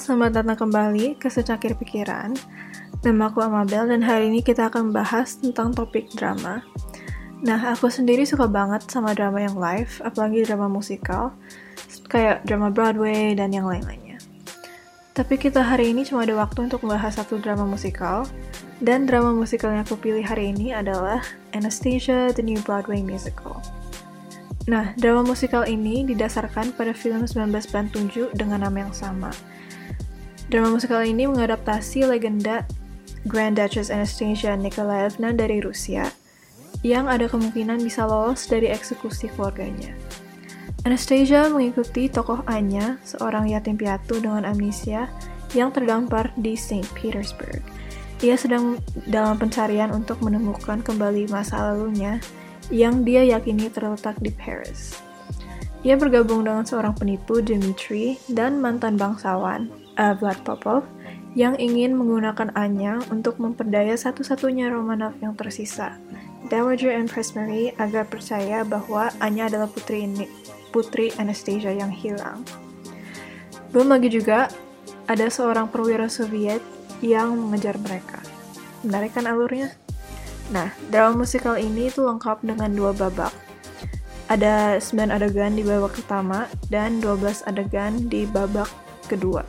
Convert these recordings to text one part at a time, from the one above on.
selamat datang kembali ke Secakir Pikiran. Nama aku Amabel dan hari ini kita akan membahas tentang topik drama. Nah, aku sendiri suka banget sama drama yang live, apalagi drama musikal, kayak drama Broadway dan yang lain-lainnya. Tapi kita hari ini cuma ada waktu untuk membahas satu drama musikal, dan drama musikal yang aku pilih hari ini adalah Anastasia, The New Broadway Musical. Nah, drama musikal ini didasarkan pada film 1997 dengan nama yang sama. Drama musikal ini mengadaptasi legenda Grand Duchess Anastasia Nikolaevna dari Rusia yang ada kemungkinan bisa lolos dari eksekusi keluarganya. Anastasia mengikuti tokoh Anya, seorang yatim piatu dengan amnesia yang terdampar di St. Petersburg. Ia sedang dalam pencarian untuk menemukan kembali masa lalunya yang dia yakini terletak di Paris. Ia bergabung dengan seorang penipu, Dmitri, dan mantan bangsawan, uh, Vlad Popov, yang ingin menggunakan Anya untuk memperdaya satu-satunya Romanov yang tersisa, Dowager Empress Marie, agar percaya bahwa Anya adalah putri ini, putri Anastasia yang hilang. Belum lagi juga, ada seorang perwira Soviet yang mengejar mereka. Menarik kan alurnya? Nah, drama musikal ini itu lengkap dengan dua babak. Ada 9 adegan di babak pertama dan 12 adegan di babak kedua.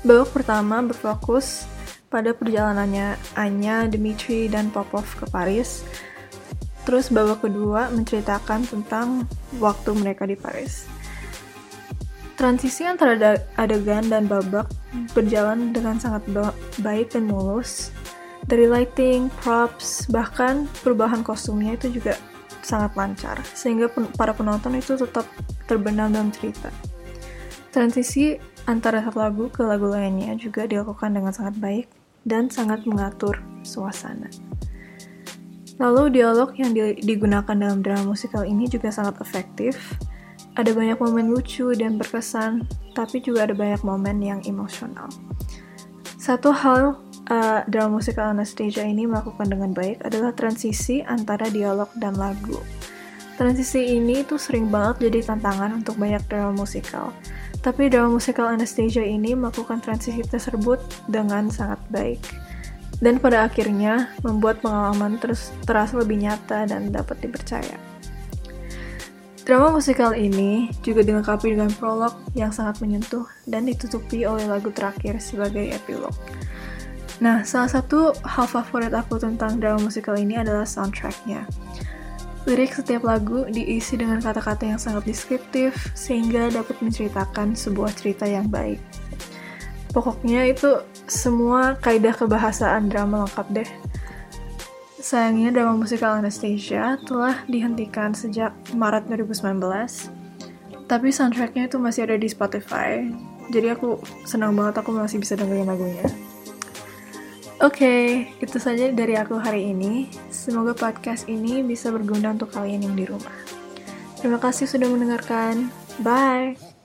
Babak pertama berfokus pada perjalanannya Anya, Dmitri, dan Popov ke Paris. Terus babak kedua menceritakan tentang waktu mereka di Paris. Transisi antara adegan dan babak berjalan dengan sangat baik dan mulus dari lighting, props, bahkan perubahan kostumnya itu juga sangat lancar, sehingga para penonton itu tetap terbenam dalam cerita. Transisi antara satu lagu ke lagu lainnya juga dilakukan dengan sangat baik dan sangat mengatur suasana. Lalu dialog yang di digunakan dalam drama musikal ini juga sangat efektif. Ada banyak momen lucu dan berkesan, tapi juga ada banyak momen yang emosional. Satu hal uh, drama musikal Anastasia ini melakukan dengan baik adalah transisi antara dialog dan lagu. Transisi ini tuh sering banget jadi tantangan untuk banyak drama musikal. Tapi drama musikal Anastasia ini melakukan transisi tersebut dengan sangat baik. Dan pada akhirnya membuat pengalaman terus terasa lebih nyata dan dapat dipercaya. Drama musikal ini juga dilengkapi dengan prolog yang sangat menyentuh dan ditutupi oleh lagu terakhir sebagai epilog. Nah, salah satu hal favorit aku tentang drama musikal ini adalah soundtracknya. Lirik setiap lagu diisi dengan kata-kata yang sangat deskriptif, sehingga dapat menceritakan sebuah cerita yang baik. Pokoknya itu semua kaidah kebahasaan drama lengkap deh. Sayangnya drama musikal Anastasia telah dihentikan sejak Maret 2019, tapi soundtracknya itu masih ada di Spotify. Jadi aku senang banget aku masih bisa dengerin lagunya. Oke, okay, itu saja dari aku hari ini. Semoga podcast ini bisa berguna untuk kalian yang di rumah. Terima kasih sudah mendengarkan. Bye.